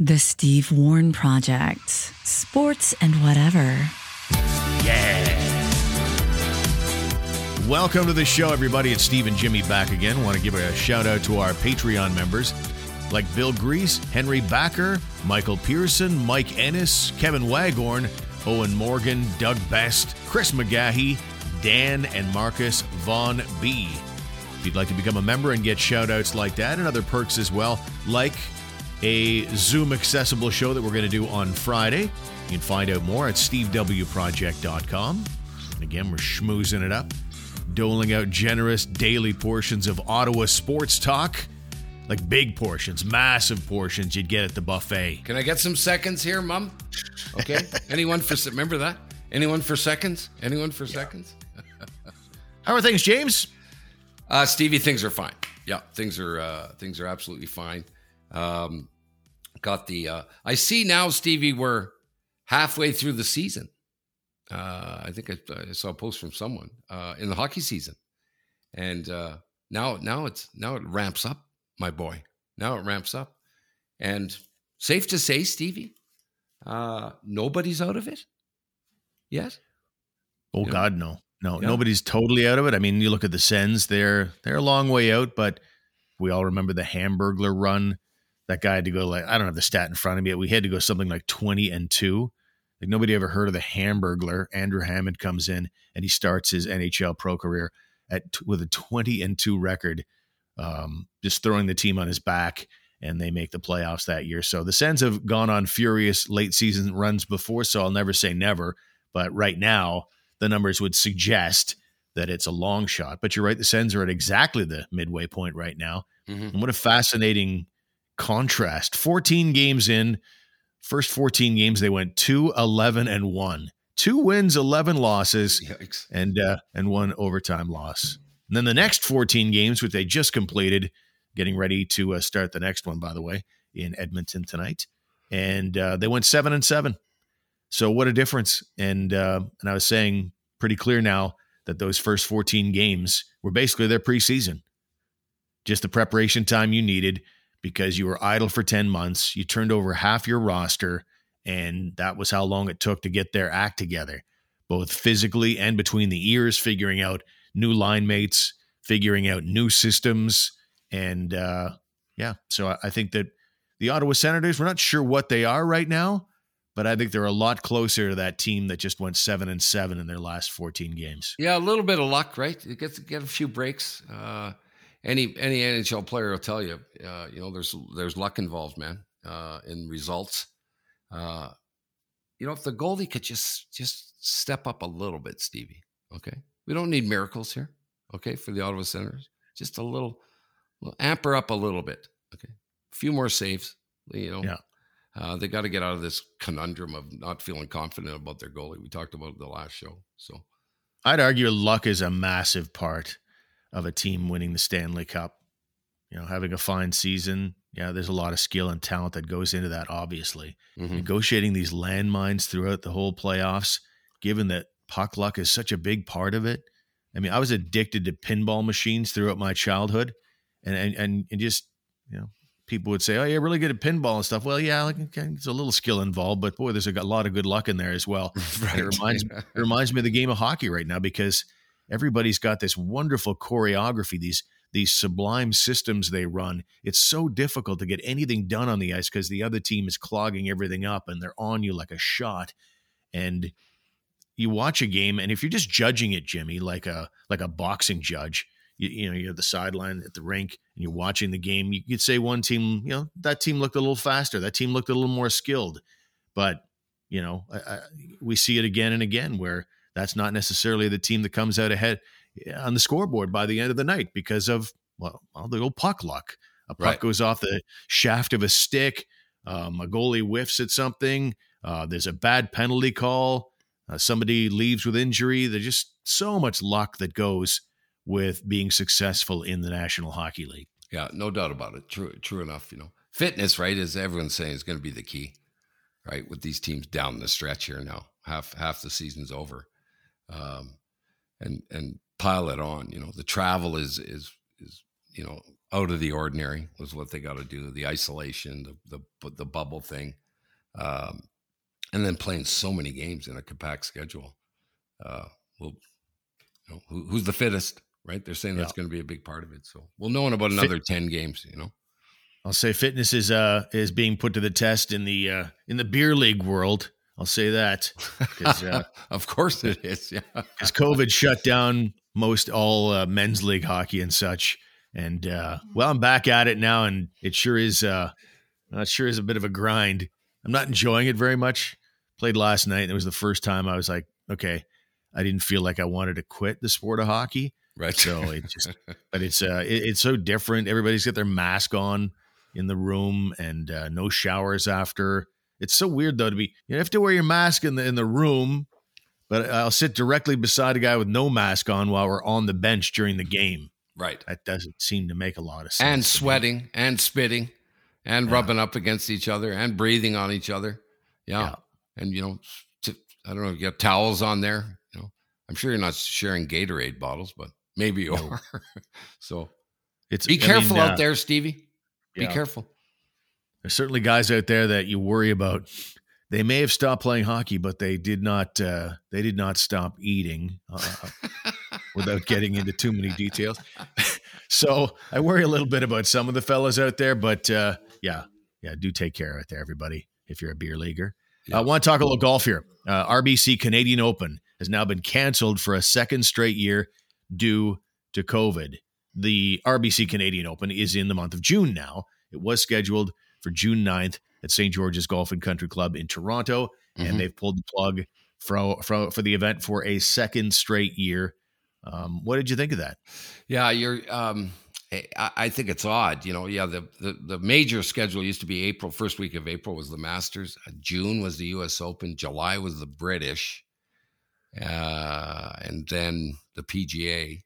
The Steve Warren Project. Sports and whatever. Yeah. Welcome to the show, everybody. It's Steve and Jimmy back again. Want to give a shout out to our Patreon members like Bill Grease, Henry Backer, Michael Pearson, Mike Ennis, Kevin Wagorn, Owen Morgan, Doug Best, Chris McGahee, Dan, and Marcus Vaughn B. If you'd like to become a member and get shout outs like that and other perks as well, like a Zoom accessible show that we're going to do on Friday, you can find out more at stevewproject.com. And again, we're schmoozing it up, doling out generous daily portions of Ottawa sports talk like big portions, massive portions you'd get at the buffet. Can I get some seconds here, Mum? Okay. Anyone for remember that? Anyone for seconds? Anyone for seconds? How are things, James? Uh, Stevie, things are fine. Yeah, things are uh, things are absolutely fine. Um, got the. Uh, I see now, Stevie. We're halfway through the season. Uh, I think I, I, saw a post from someone uh, in the hockey season, and uh, now now it's now it ramps up, my boy. Now it ramps up, and safe to say, Stevie, uh, nobody's out of it yet. Oh you God, know? no, no, yeah. nobody's totally out of it. I mean, you look at the Sens; they're they're a long way out, but we all remember the Hamburglar run that guy had to go like I don't have the stat in front of me. We had to go something like twenty and two. Like nobody ever heard of the Hamburglar. Andrew Hammond comes in and he starts his NHL pro career at with a twenty and two record, um, just throwing the team on his back, and they make the playoffs that year. So the Sens have gone on furious late season runs before, so I'll never say never. But right now, the numbers would suggest that it's a long shot. But you're right, the Sens are at exactly the midway point right now. Mm-hmm. And what a fascinating contrast. 14 games in, first 14 games, they went 2 11 and 1. Two wins, 11 losses, Yikes. and uh, and one overtime loss. And then the next 14 games, which they just completed, getting ready to uh, start the next one, by the way, in Edmonton tonight. And uh, they went 7 and 7. So what a difference. And uh, and I was saying pretty clear now that those first 14 games were basically their preseason. Just the preparation time you needed because you were idle for 10 months. You turned over half your roster, and that was how long it took to get their act together, both physically and between the ears, figuring out new line mates, figuring out new systems. And uh, yeah, so I think that the Ottawa Senators, we're not sure what they are right now, but I think they're a lot closer to that team that just went seven and seven in their last 14 games. Yeah, a little bit of luck, right? You get get a few breaks. Uh, any any NHL player will tell you, uh, you know, there's there's luck involved, man, uh, in results. Uh, you know, if the goalie could just just step up a little bit, Stevie. Okay, we don't need miracles here. Okay, for the Ottawa Senators, just a little, little amper up a little bit. Okay, a few more saves. You know, yeah. Uh, they got to get out of this conundrum of not feeling confident about their goalie. We talked about it the last show. So, I'd argue luck is a massive part of a team winning the Stanley Cup. You know, having a fine season, yeah, there's a lot of skill and talent that goes into that, obviously. Mm-hmm. Negotiating these landmines throughout the whole playoffs, given that puck luck is such a big part of it. I mean, I was addicted to pinball machines throughout my childhood and and, and, and just, you know, people would say, "Oh, you're really good at pinball and stuff." Well, yeah, like, okay, there's a little skill involved, but boy, there's a, a lot of good luck in there as well. right. It reminds it reminds me of the game of hockey right now because everybody's got this wonderful choreography, these these sublime systems they run. It's so difficult to get anything done on the ice because the other team is clogging everything up and they're on you like a shot. And you watch a game, and if you're just judging it, Jimmy, like a like a boxing judge, you, you know you're the sideline at the rink and you're watching the game. You could say one team, you know, that team looked a little faster, that team looked a little more skilled, but you know, I, I, we see it again and again where that's not necessarily the team that comes out ahead on the scoreboard by the end of the night because of well, well the old puck luck. A puck right. goes off the shaft of a stick. Um, a goalie whiffs at something. Uh, there's a bad penalty call. Uh, somebody leaves with injury. There's just so much luck that goes with being successful in the National Hockey League. Yeah, no doubt about it. True, true enough. You know, fitness, right, as everyone's saying, is going to be the key, right? With these teams down the stretch here now, half half the season's over um, and and pile it on. You know, the travel is is is you know out of the ordinary was what they got to do. The isolation, the the the bubble thing, um, and then playing so many games in a compact schedule. Uh, well, you know, who, who's the fittest? Right? They're saying that's going to be a big part of it. So we'll know in about another Fit- ten games. You know. I'll say fitness is uh is being put to the test in the uh in the beer league world. I'll say that. Uh, of course it is. Yeah. Because COVID shut down most all uh, men's league hockey and such. And uh, well, I'm back at it now, and it sure is. Uh, it sure is a bit of a grind. I'm not enjoying it very much. Played last night, and it was the first time I was like, okay, I didn't feel like I wanted to quit the sport of hockey. Right. So it just, but it's uh, it, it's so different. Everybody's got their mask on in the room, and uh, no showers after. It's so weird though to be. You have to wear your mask in the in the room, but I'll sit directly beside a guy with no mask on while we're on the bench during the game. Right. That doesn't seem to make a lot of sense. And sweating and spitting and yeah. rubbing up against each other and breathing on each other. Yeah. yeah. And, you know, I don't know, you got towels on there. You know, I'm sure you're not sharing Gatorade bottles, but maybe you no. are. so it's be careful I mean, uh, out there, Stevie. Be yeah. careful. There's certainly guys out there that you worry about. They may have stopped playing hockey, but they did not. Uh, they did not stop eating. Uh, without getting into too many details. so I worry a little bit about some of the fellas out there, but uh, yeah, yeah, do take care out there, everybody. If you're a beer leaguer, yeah. I want to talk a little golf here. Uh, RBC Canadian Open has now been canceled for a second straight year due to COVID. The RBC Canadian Open is in the month of June now. It was scheduled for June 9th at St. George's Golf and Country Club in Toronto, mm-hmm. and they've pulled the plug for, for, for the event for a second straight year. Um, what did you think of that? Yeah, you're. Um, I, I think it's odd. You know, yeah, the, the, the major schedule used to be April. First week of April was the Masters. Uh, June was the U.S. Open. July was the British, uh, and then the PGA.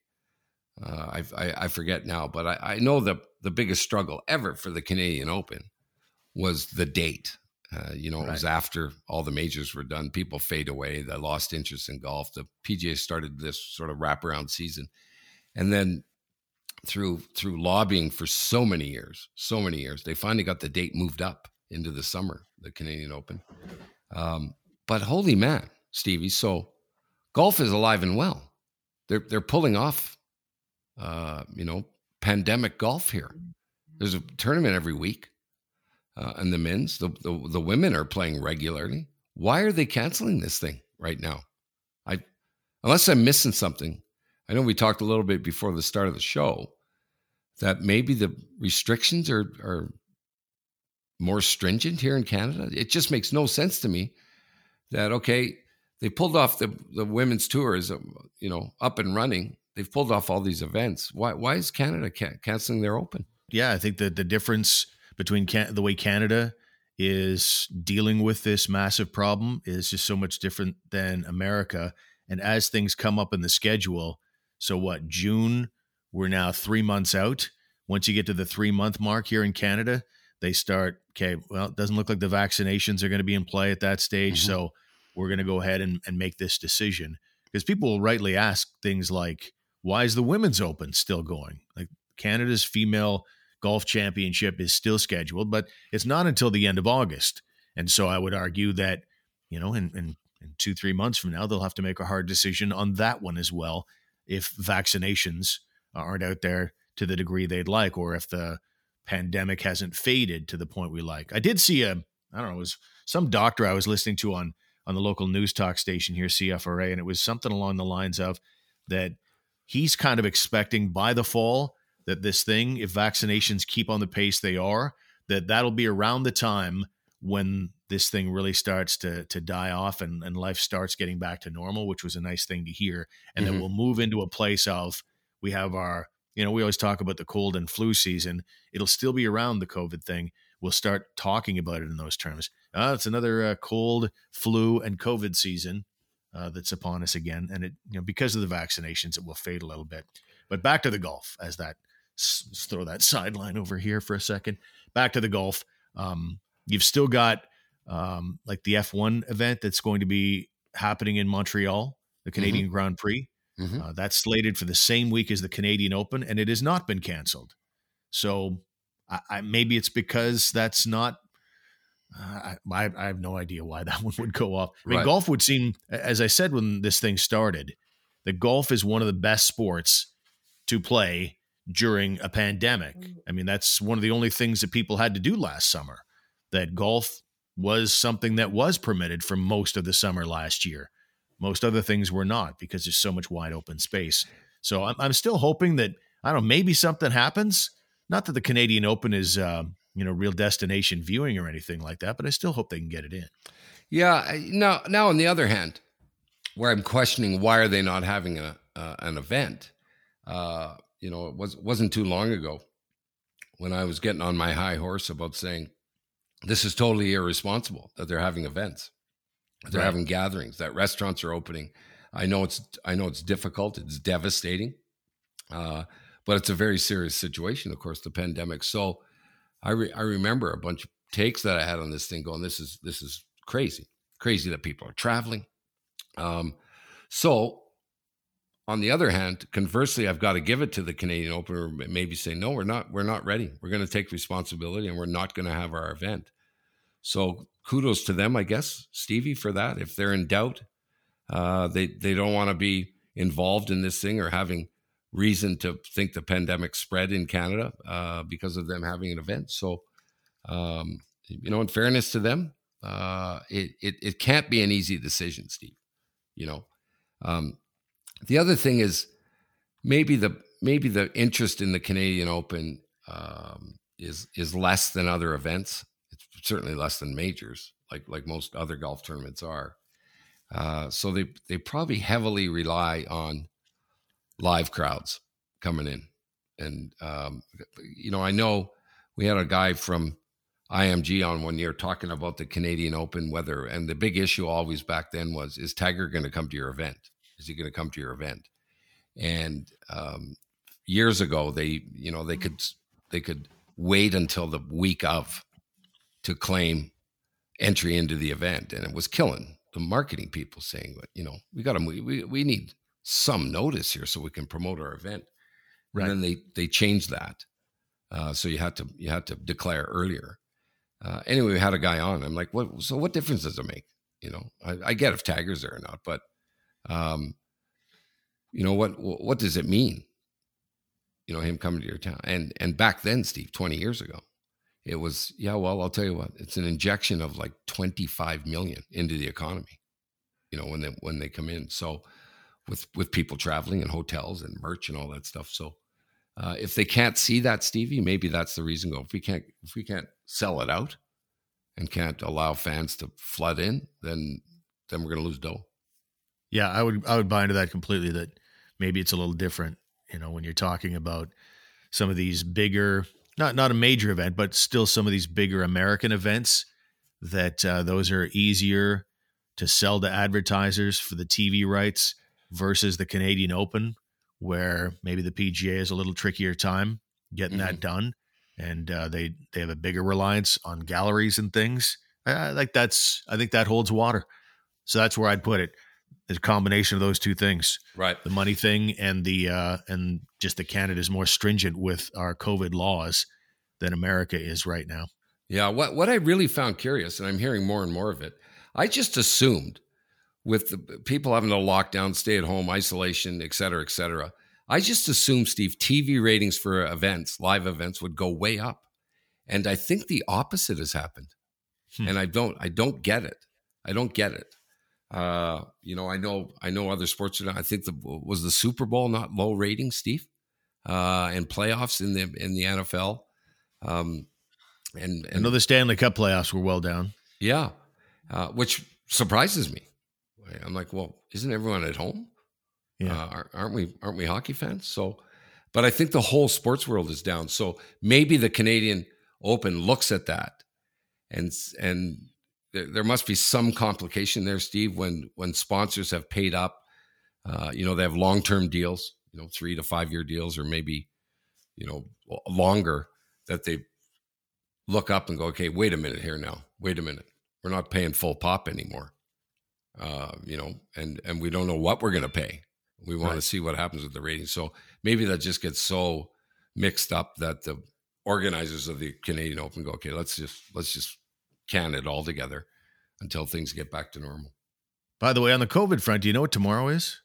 Uh, I, I, I forget now, but I, I know the the biggest struggle ever for the Canadian Open was the date. Uh, you know, right. it was after all the majors were done. People fade away. They lost interest in golf. The PGA started this sort of wraparound season, and then through through lobbying for so many years, so many years, they finally got the date moved up into the summer, the Canadian Open. Um, but holy man, Stevie! So golf is alive and well. They're they're pulling off, uh, you know, pandemic golf here. There's a tournament every week uh, and the men's. The, the the women are playing regularly. Why are they canceling this thing right now? I unless I'm missing something. I know we talked a little bit before the start of the show that maybe the restrictions are are more stringent here in Canada. It just makes no sense to me that okay, they pulled off the the women's tour is you know up and running. They've pulled off all these events. Why why is Canada ca- canceling their open? Yeah, I think that the difference between can- the way Canada is dealing with this massive problem is just so much different than America. And as things come up in the schedule, so what, June, we're now three months out. Once you get to the three month mark here in Canada, they start, okay, well, it doesn't look like the vaccinations are going to be in play at that stage. Mm-hmm. So we're going to go ahead and, and make this decision. Because people will rightly ask things like, why is the women's open still going? Like Canada's female Golf Championship is still scheduled, but it's not until the end of August. And so I would argue that, you know, in, in, in two, three months from now, they'll have to make a hard decision on that one as well if vaccinations aren't out there to the degree they'd like, or if the pandemic hasn't faded to the point we like. I did see a, I don't know, it was some doctor I was listening to on on the local news talk station here, CFRA, and it was something along the lines of that he's kind of expecting by the fall that this thing, if vaccinations keep on the pace they are, that that'll be around the time when this thing really starts to to die off and, and life starts getting back to normal, which was a nice thing to hear. And mm-hmm. then we'll move into a place of we have our, you know, we always talk about the cold and flu season. It'll still be around the COVID thing. We'll start talking about it in those terms. Uh, it's another uh, cold, flu, and COVID season uh, that's upon us again. And it, you know, because of the vaccinations, it will fade a little bit. But back to the golf as that let's throw that sideline over here for a second. Back to the golf. Um, you've still got um, like the F1 event that's going to be happening in Montreal, the mm-hmm. Canadian mm-hmm. Grand Prix. Mm-hmm. Uh, that's slated for the same week as the Canadian Open, and it has not been canceled. So I, I, maybe it's because that's not. Uh, I, I have no idea why that one would go off. I mean, right. golf would seem, as I said when this thing started, that golf is one of the best sports to play during a pandemic. Mm. I mean, that's one of the only things that people had to do last summer. That golf was something that was permitted for most of the summer last year. Most other things were not because there's so much wide open space. So I'm, I'm still hoping that I don't know maybe something happens. Not that the Canadian Open is uh, you know real destination viewing or anything like that, but I still hope they can get it in. Yeah. Now, now on the other hand, where I'm questioning why are they not having a uh, an event? Uh, you know, it was wasn't too long ago when I was getting on my high horse about saying this is totally irresponsible that they're having events. They're right. having gatherings. That restaurants are opening. I know it's I know it's difficult. It's devastating, uh, but it's a very serious situation. Of course, the pandemic. So I re- I remember a bunch of takes that I had on this thing. Going, this is this is crazy, crazy that people are traveling. Um, so on the other hand, conversely, I've got to give it to the Canadian Open, or maybe say no, we're not we're not ready. We're going to take responsibility, and we're not going to have our event. So kudos to them, I guess, Stevie, for that. If they're in doubt, uh, they they don't want to be involved in this thing or having reason to think the pandemic spread in Canada uh, because of them having an event. So, um, you know, in fairness to them, uh, it, it it can't be an easy decision, Steve. You know, um, the other thing is maybe the maybe the interest in the Canadian Open um, is is less than other events It's certainly less than majors, like like most other golf tournaments are. Uh, so they they probably heavily rely on live crowds coming in, and um, you know I know we had a guy from IMG on one year talking about the Canadian Open weather, and the big issue always back then was: is Tiger going to come to your event? Is he going to come to your event? And um, years ago, they you know they could they could wait until the week of to claim entry into the event, and it was killing the marketing people saying, you know, we got to we we need some notice here so we can promote our event." Right. And then they they changed that, uh, so you had to you had to declare earlier. Uh, anyway, we had a guy on. I'm like, what? So what difference does it make? You know, I, I get if Tiger's there or not, but um, you know what? What does it mean? You know, him coming to your town, and and back then, Steve, 20 years ago, it was yeah well i'll tell you what it's an injection of like 25 million into the economy you know when they when they come in so with with people traveling and hotels and merch and all that stuff so uh, if they can't see that stevie maybe that's the reason go if we can't if we can't sell it out and can't allow fans to flood in then then we're going to lose dough yeah i would i would buy into that completely that maybe it's a little different you know when you're talking about some of these bigger not not a major event, but still some of these bigger American events that uh, those are easier to sell to advertisers for the TV rights versus the Canadian Open, where maybe the PGA is a little trickier time getting mm-hmm. that done, and uh, they they have a bigger reliance on galleries and things. I, I like that's I think that holds water. So that's where I'd put it a combination of those two things, right? The money thing and the uh, and just that Canada is more stringent with our COVID laws than America is right now. Yeah, what what I really found curious, and I'm hearing more and more of it. I just assumed with the people having to lock down, stay at home, isolation, et cetera, et cetera. I just assumed, Steve, TV ratings for events, live events, would go way up, and I think the opposite has happened. Hmm. And I don't, I don't get it. I don't get it. Uh, you know, I know I know other sports. I think the was the Super Bowl not low rating, Steve, uh, and playoffs in the in the NFL. Um, and, and I know the Stanley Cup playoffs were well down. Yeah, uh, which surprises me. I'm like, well, isn't everyone at home? Yeah, uh, aren't we? Aren't we hockey fans? So, but I think the whole sports world is down. So maybe the Canadian Open looks at that and and there, there must be some complication there, Steve, when when sponsors have paid up. Uh, you know, they have long term deals, you know, three to five year deals, or maybe, you know, longer that they look up and go, okay, wait a minute here now. Wait a minute. We're not paying full pop anymore. Uh, you know, and and we don't know what we're going to pay. We want right. to see what happens with the ratings. So maybe that just gets so mixed up that the organizers of the Canadian Open go, okay, let's just let's just can it all together until things get back to normal. By the way, on the COVID front, do you know what tomorrow is?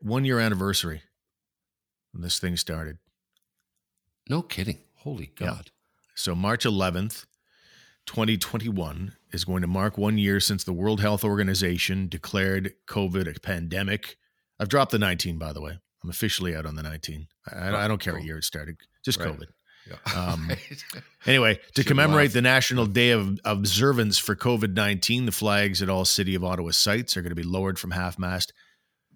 One year anniversary when this thing started. No kidding. Holy God. Yeah. So March 11th, 2021 is going to mark one year since the World Health Organization declared COVID a pandemic. I've dropped the 19, by the way. I'm officially out on the 19. I, I oh, don't care what year it started, just right. COVID. Um, anyway, to commemorate the National Day of Observance for COVID 19, the flags at all City of Ottawa sites are going to be lowered from half mast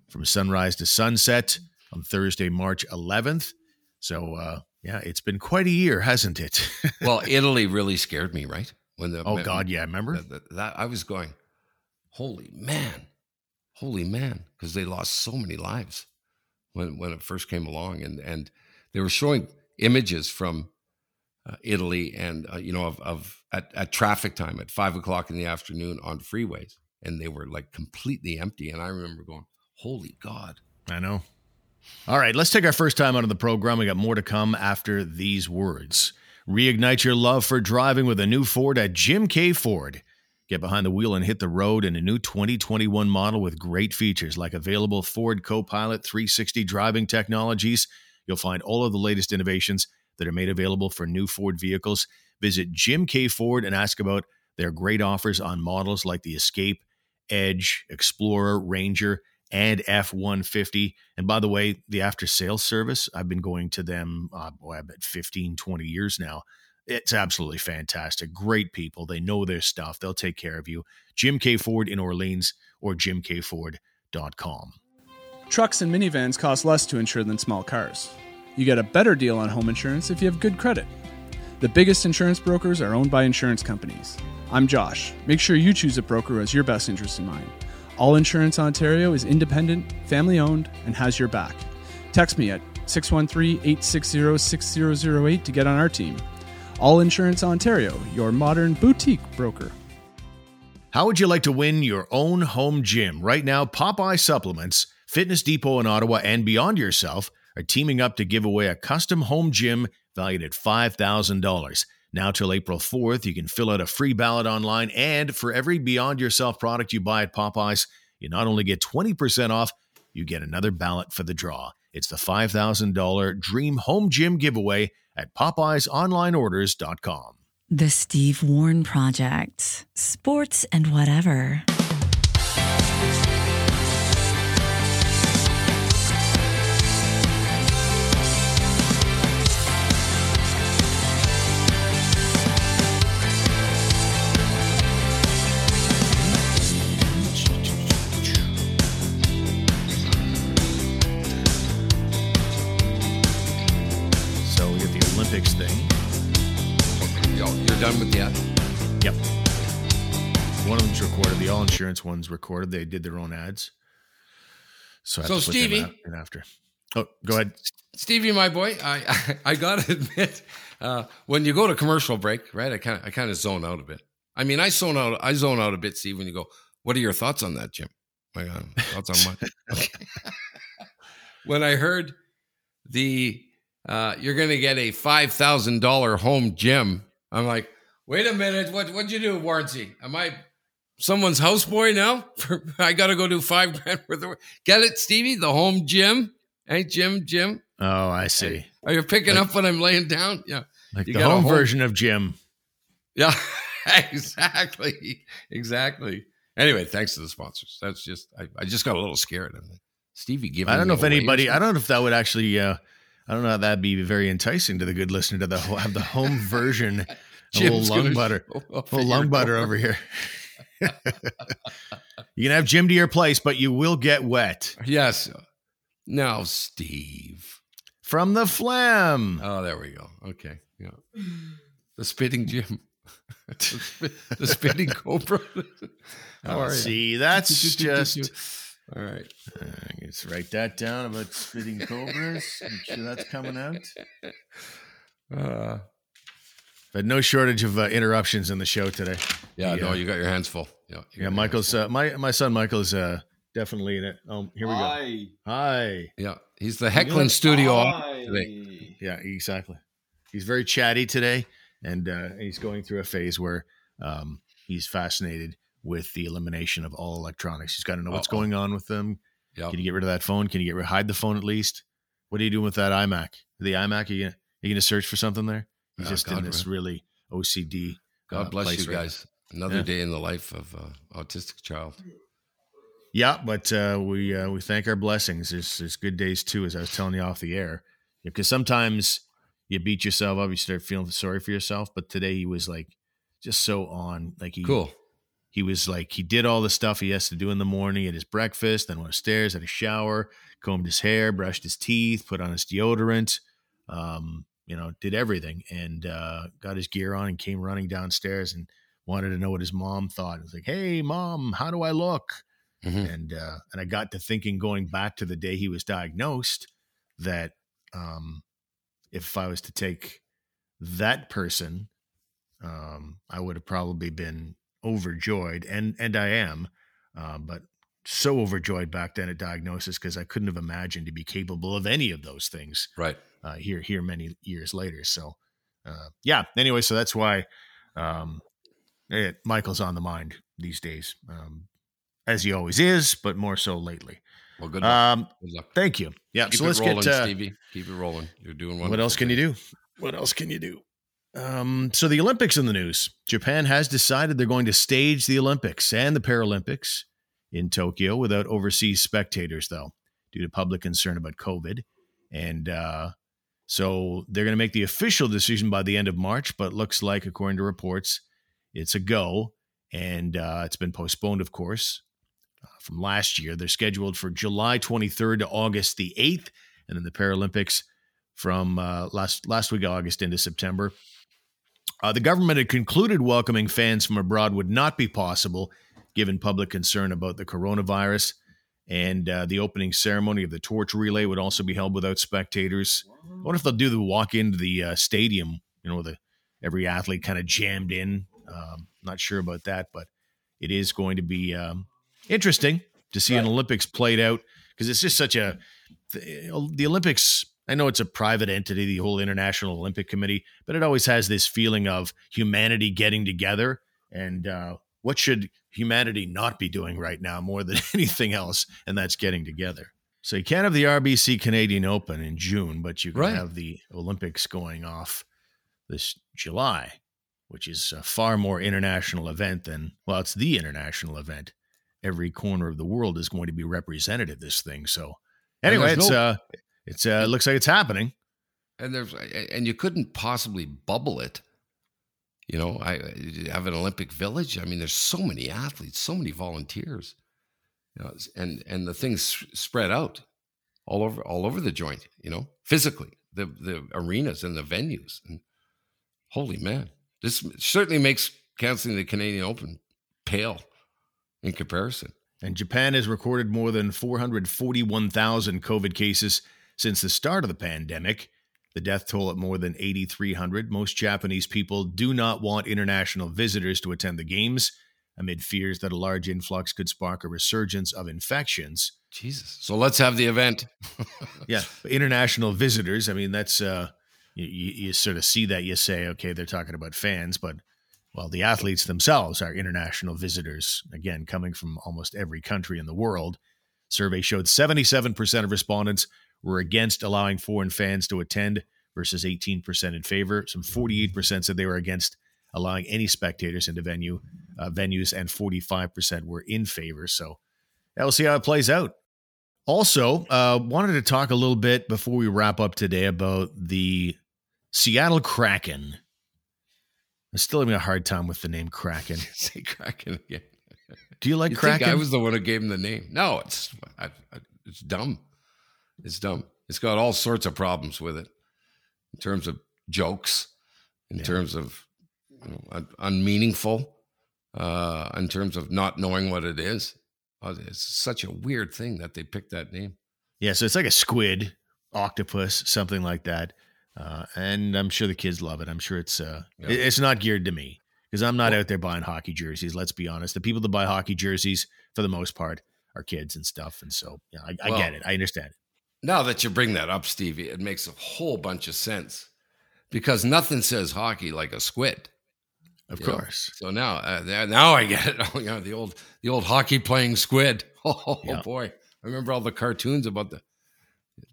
from sunrise to sunset on Thursday, March 11th. So, uh, yeah, it's been quite a year, hasn't it? well, Italy really scared me, right? When the oh god, yeah, remember the, the, that I was going, holy man, holy man, because they lost so many lives when when it first came along, and and they were showing images from uh, Italy and uh, you know of, of at, at traffic time at five o'clock in the afternoon on freeways, and they were like completely empty. And I remember going, "Holy God!" I know. All right, let's take our first time out of the program. We got more to come after these words. Reignite your love for driving with a new Ford at Jim Keay Ford. Get behind the wheel and hit the road in a new 2021 model with great features like available Ford Copilot 360 driving technologies. You'll find all of the latest innovations that are made available for new Ford vehicles. Visit Jim Keay Ford and ask about their great offers on models like the Escape, Edge, Explorer, Ranger, and F 150. And by the way, the after sales service, I've been going to them, uh, boy, I bet 15, 20 years now. It's absolutely fantastic. Great people. They know their stuff. They'll take care of you. Jim Keay Ford in Orleans or jimkeayford.com. Trucks and minivans cost less to insure than small cars. You get a better deal on home insurance if you have good credit. The biggest insurance brokers are owned by insurance companies. I'm Josh. Make sure you choose a broker who has your best interest in mind. All Insurance Ontario is independent, family owned, and has your back. Text me at 613 860 6008 to get on our team. All Insurance Ontario, your modern boutique broker. How would you like to win your own home gym? Right now, Popeye Supplements, Fitness Depot in Ottawa, and Beyond Yourself are teaming up to give away a custom home gym valued at $5,000. Now till April 4th, you can fill out a free ballot online, and for every Beyond Yourself product you buy at Popeyes, you not only get 20% off, you get another ballot for the draw. It's the $5,000 Dream Home Gym giveaway at PopeyesOnlineOrders.com. The Steve Warren Project. Sports and whatever. Done with yet? Yep. One of them's recorded. The all insurance one's recorded. They did their own ads. So, so Stevie, and after. Oh, go ahead, Stevie, my boy. I I, I gotta admit, uh, when you go to commercial break, right? I kind of I kind of zone out a bit. I mean, I zone out. I zone out a bit, Steve. When you go, what are your thoughts on that, Jim? My God, thoughts on what? when I heard the uh, you're going to get a five thousand dollar home gym I'm like, wait a minute, what what'd you do, Warranty? Am I someone's houseboy now? I got to go do five grand worth of work. Get it, Stevie? The home gym? Hey, Jim, Jim. Oh, I see. Are you picking like, up when I'm laying down? Yeah, like you the home, home version of Jim. Yeah, exactly, exactly. Anyway, thanks to the sponsors. That's just I, I just got a little scared. I'm like, Stevie, give. I don't know if anybody. I don't know if that would actually. Uh, I don't know. How that'd be very enticing to the good listener to the have the home version. a little lung butter, a little lung butter over here. you can have Jim to your place, but you will get wet. Yes. Now, Steve. From the phlegm. Oh, there we go. Okay. Yeah. The spitting Jim. the, spitting cobra. Oh, how are you? See, that's just all right. Uh, let's write that down about spitting cobras. Make sure that's coming out. Uh, but no shortage of uh, interruptions in the show today. Yeah, no, you got your hands full. Yeah, yeah. Michael's uh, my my son Michael is uh, definitely in it. Oh, here we Hi. go. Hi. Hi. Yeah, he's the heckling studio Yeah, exactly. he's very chatty today, and uh, he's going through a phase where um, he's fascinated with the elimination of all electronics. He's got to know what's Uh-oh. going on with them. Yep. Can you get rid of that phone? Can you get rid, hide the phone at least? What are you doing with that iMac? The iMac? Are you gonna, are you gonna search for something there? He's Oh, just God, in this really OCD. God uh, bless you right now. guys. Another Yeah. day in the life of uh, autistic child. Yeah, but uh, we uh, we thank our blessings. There's there's good days too, as I was telling you off the air, because sometimes you beat yourself up, you start feeling sorry for yourself. But today he was like just so on, like he Cool. He was like he did all the stuff he has to do in the morning, had his breakfast, then went upstairs, had a shower, combed his hair, brushed his teeth, put on his deodorant, um, you know, did everything, and uh, got his gear on and came running downstairs and wanted to know what his mom thought. It was like, "Hey, mom, how do I look?" Mhm. and uh, and I got to thinking, going back to the day he was diagnosed, that um, if I was to take that person, um, I would have probably been overjoyed, and and I am, um, but so overjoyed back then at diagnosis because I couldn't have imagined to be capable of any of those things Right. uh, here here many years later. So uh, yeah. Anyway, so that's why um, it, Michael's on the mind these days, um, as he always is, but more so lately. Well, good luck. Um, good luck. thank you. Yeah. Keep so it let's rolling, get uh, Stevie. Keep it rolling. You're doing wonderful. what else can you do? What else can you do? Um, so the Olympics in the news. Japan has decided they're going to stage the Olympics and the Paralympics in Tokyo without overseas spectators, though, due to public concern about COVID. And uh, so they're going to make the official decision by the end of March, but looks like, according to reports, it's a go. And uh, it's been postponed, of course, uh, from last year. They're scheduled for July 23rd to August the 8th, and then the Paralympics from uh, last last week August into September. Uh, the government had concluded welcoming fans from abroad would not be possible, given public concern about the coronavirus. And uh, the opening ceremony of the torch relay would also be held without spectators. I wonder if they'll do the walk into the uh, stadium, you know, the every athlete kind of jammed in. Um, not sure about that, but it is going to be um, interesting to see an Olympics played out because it's just such a the, the Olympics. I know it's a private entity, the whole International Olympic Committee, but it always has this feeling of humanity getting together. And uh, what should humanity not be doing right now more than anything else? And that's getting together. So you can't have the RBC Canadian Open in June, but you can Right. have the Olympics going off this July, which is a far more international event than, well, it's the international event. Every corner of the world is going to be represented at this thing. So anyway, it's no- uh, it's uh, it looks like it's happening. and there's and you couldn't possibly bubble it. You know, I have an Olympic village. I mean, there's so many athletes, so many volunteers, you know, and and the things spread out all over all over the joint. You know, physically, the the arenas and the venues. And holy man, this certainly makes canceling the Canadian Open pale in comparison. And Japan has recorded more than 441,000 COVID cases since the start of the pandemic. The death toll at more than 8,300. Most Japanese people do not want international visitors to attend the games amid fears that a large influx could spark a resurgence of infections. Jesus. So let's have the event. Yeah, international visitors. I mean, that's uh, you, you, you sort of see that. You say, okay, they're talking about fans, but well, the athletes themselves are international visitors. Again, coming from almost every country in the world. Survey showed 77% of respondents were against allowing foreign fans to attend versus 18% in favor. Some 48% said they were against allowing any spectators into venue uh, venues, and 45% were in favor. So yeah, we'll see how it plays out. Also, uh, wanted to talk a little bit before we wrap up today about the Seattle Kraken. I'm still having a hard time with the name Kraken. Say Kraken again. Do you like you Kraken? think I was the one who gave him the name? No, it's I, I, it's dumb. It's dumb. It's got all sorts of problems with it, in terms of jokes, in Yeah. terms of you know, un- unmeaningful, uh, in terms of not knowing what it is. Uh, It's such a weird thing that they picked that name. yeah, so it's like a squid, octopus, something like that. Uh, and I'm sure the kids love it. I'm sure it's uh, Yeah. it's not geared to me because I'm not out there buying hockey jerseys. Let's be honest. The people that buy hockey jerseys, for the most part, are kids and stuff. And so, yeah, I, I Well, get it. I understand it. Now that you bring that up, Stevie, it makes a whole bunch of sense because nothing says hockey like a squid. Of you know? course. So now, uh, now I get it. Oh, you know, the old, the old hockey playing squid. Oh, Yeah. boy, I remember all the cartoons about the.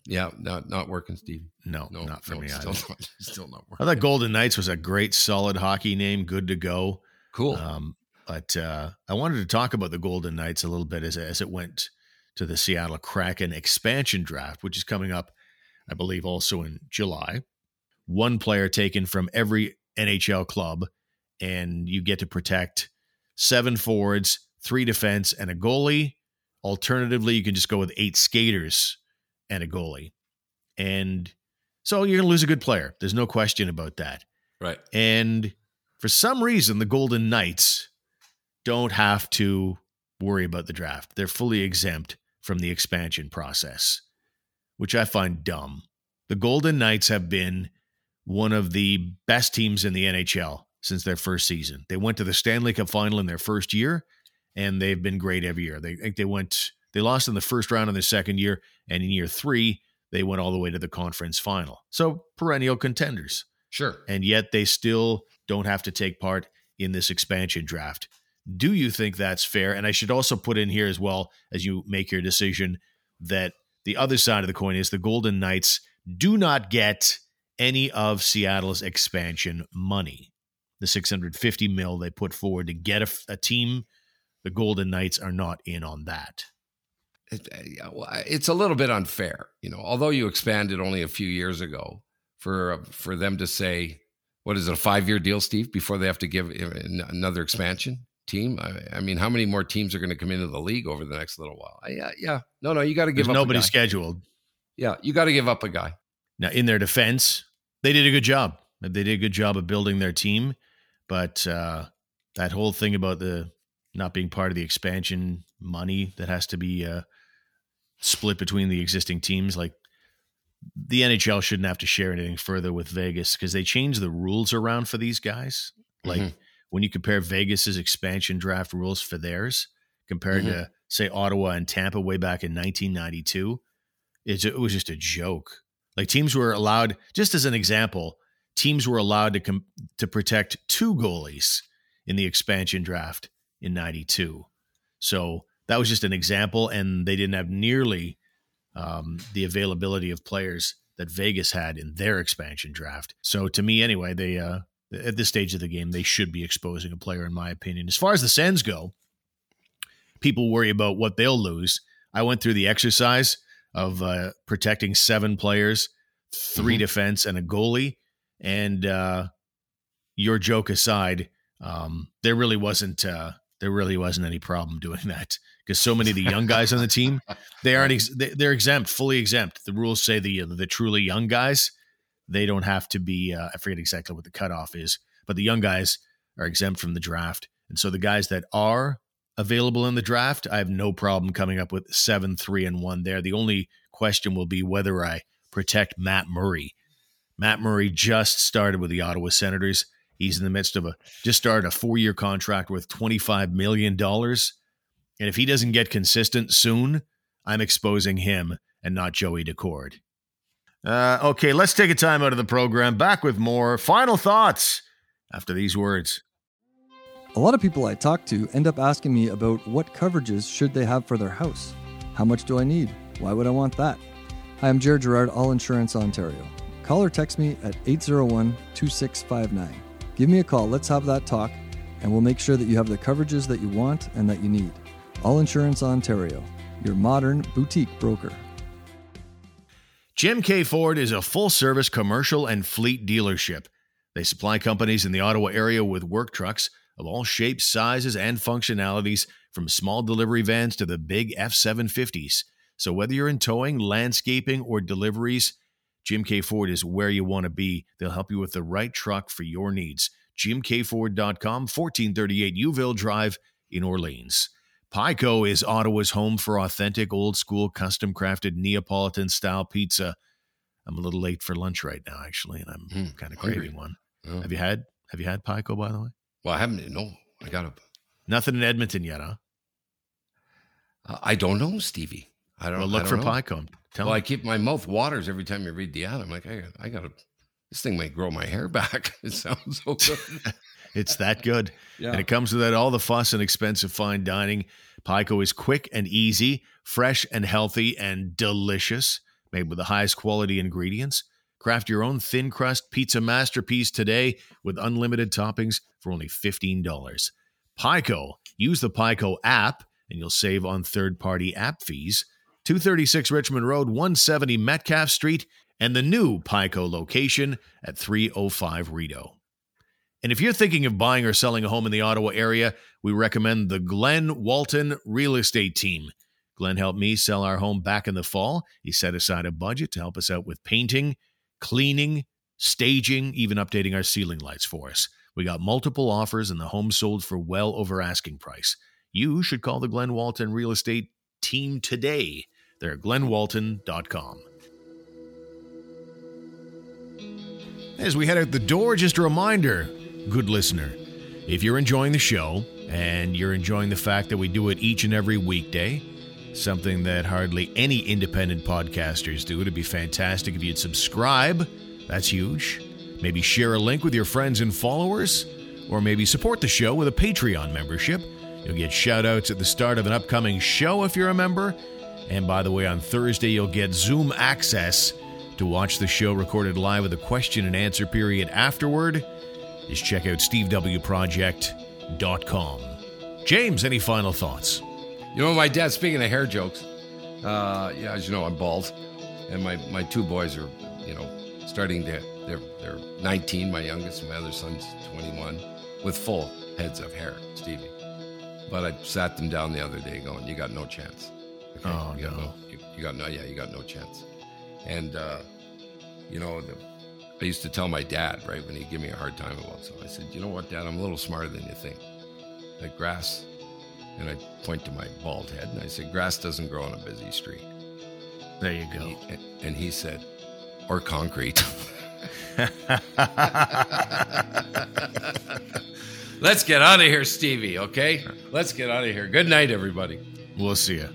Yeah, not not working, Steve. No, No, not for no, me still either. not, still not I thought Golden Knights was a great, solid hockey name. Good to go. Cool. Um, but uh, I wanted to talk about the Golden Knights a little bit as, as it went to the Seattle Kraken expansion draft, which is coming up, I believe, also in July. One player taken from every NHL club, and you get to protect seven forwards, three defense, and a goalie. Alternatively, you can just go with eight skaters and a goalie. And so you're going to lose a good player. There's no question about that. right. And for some reason, the Golden Knights don't have to worry about the draft. They're fully exempt from the expansion process, which I find dumb. The Golden Knights have been one of the best teams in the NHL since their first season. They went to the Stanley Cup final in their first year, and they've been great every year. They think they went they lost in the first round in their second year, and in year three, they went all the way to the conference final. So perennial contenders Sure. and yet they still don't have to take part in this expansion draft. Do you think that's fair? And I should also put in here as well as you make your decision that the other side of the coin is the Golden Knights do not get any of Seattle's expansion money. The 650 mil they put forward to get a, a team, the Golden Knights are not in on that. Uh, it's a little bit unfair, you know. Although you expanded only a few years ago, for uh, for them to say, what is it, a five year deal, Steve, before they have to give uh, another expansion team? I, I mean, how many more teams are going to come into the league over the next little while? I, yeah, yeah, no, no, you got to give There's up. nobody a guy. scheduled. Yeah, you got to give up a guy. Now, in their defense, they did a good job. They did a good job of building their team, but uh, that whole thing about the not being part of the expansion money that has to be uh, split between the existing teams, like the NHL shouldn't have to share anything further with Vegas because they changed the rules around for these guys. Like Mhm. When you compare Vegas's expansion draft rules for theirs compared Mhm. to say Ottawa and Tampa way back in 1992, it's, it was just a joke. Like teams were allowed, just as an example, teams were allowed to com- to protect two goalies in the expansion draft in '92. So that was just an example, and they didn't have nearly um, the availability of players that Vegas had in their expansion draft. So to me, anyway, they uh, at this stage of the game they should be exposing a player, in my opinion. As far as the Sens go, people worry about what they'll lose. I went through the exercise of uh, protecting seven players, 3 Mhm. defense, and a goalie. And uh, your joke aside, um, there really wasn't uh, there really wasn't any problem doing that because so many of the young guys on the team they aren't ex- they're exempt, fully exempt. The rules say the the truly young guys they don't have to be. Uh, I forget exactly what the cutoff is, but the young guys are exempt from the draft, and so the guys that are available in the draft, I have no problem coming up with seven, three, and one there. The only question will be whether I protect Matt Murray. Matt Murray just started with the Ottawa Senators. He's in the midst of a just started a four year contract worth twenty five million dollars, and if he doesn't get consistent soon, I'm exposing him and not Joey Daccord. Uh, okay, let's take a time out of the program. Back with more final thoughts after these words. A lot of people I talk to end up asking me about what coverages should they have for their house. How much do I need? Why would I want that? Hi, I'm Jared Gerard, All Insurance Ontario. Call or text me at 801 2659. Give me a call, let's have that talk, and we'll make sure that you have the coverages that you want and that you need. All Insurance Ontario, your modern boutique broker. Jim Keay Ford is a full service commercial and fleet dealership. They supply companies in the Ottawa area with work trucks of all shapes, sizes, and functionalities, from small delivery vans to the big F 750s. So, whether you're in towing, landscaping, or deliveries, Jim Keay Ford is where you want to be. They'll help you with the right truck for your needs. JimKeayFord.com, 1438 Youville Drive in Orleans. Pico is Ottawa's home for authentic, old school, custom crafted Neapolitan style pizza. I'm a little late for lunch right now, actually, and I'm Mm, kind of hungry. craving one. Oh. Have you had Have you had Pico, by the way? Well, I haven't. No, I got to. Nothing in Edmonton yet, huh? I don't know, Stevie. I don't. Well, look don't for know. Pico. Tell Well, I keep my mouth waters every time you read the ad. I'm like, I, I got to, this thing might grow my hair back. It sounds so good. It's that good. Yeah. And it comes without all the fuss and expensive fine dining. Pico is quick and easy, fresh and healthy, and delicious, made with the highest quality ingredients. Craft your own thin crust pizza masterpiece today with unlimited toppings for only $15. Pico. Use the Pico app and you'll save on third party app fees. 236 Richmond Road, 170 Metcalfe Street, and the new Pico location at 305 Rideau. And if you're thinking of buying or selling a home in the Ottawa area, we recommend the Glenn Walton Real Estate Team. Glenn helped me sell our home back in the fall. He set aside a budget to help us out with painting, cleaning, staging, even updating our ceiling lights for us. We got multiple offers and the home sold for well over asking price. You should call the Glenn Walton Real Estate Team today. They're at glenwalton.com. As we head out the door, just a reminder, good listener, if you're enjoying the show and you're enjoying the fact that we do it each and every weekday, something that hardly any independent podcasters do, it'd be fantastic if you'd subscribe. That's huge. Maybe share a link with your friends and followers, or maybe support the show with a Patreon membership. You'll get shout outs at the start of an upcoming show if you're a member. And by the way, on Thursday, you'll get Zoom access to watch the show recorded live with a question and answer period afterward. Just check out stevewproject.com. James, any final thoughts? You know, my dad, speaking of hair jokes, uh, yeah, as you know, I'm bald. And my, my two boys are, you know, starting to, they're, they're 19, my youngest, and my other son's 21, with full heads of hair, Stevie. But I sat them down the other day going, you got no chance. Okay? Oh, you got no. you, you got no, yeah, you got no chance. And, uh, you know, the, I used to tell my dad, right, when he'd give me a hard time about something, I said, you know what, Dad, I'm a little smarter than you think. That grass, and I point to my bald head, and I said, grass doesn't grow on a busy street. There you And go. he, and, and he said, or concrete. Let's get out of here, Stevie, okay? Let's get out of here. Good night, everybody. We'll see you.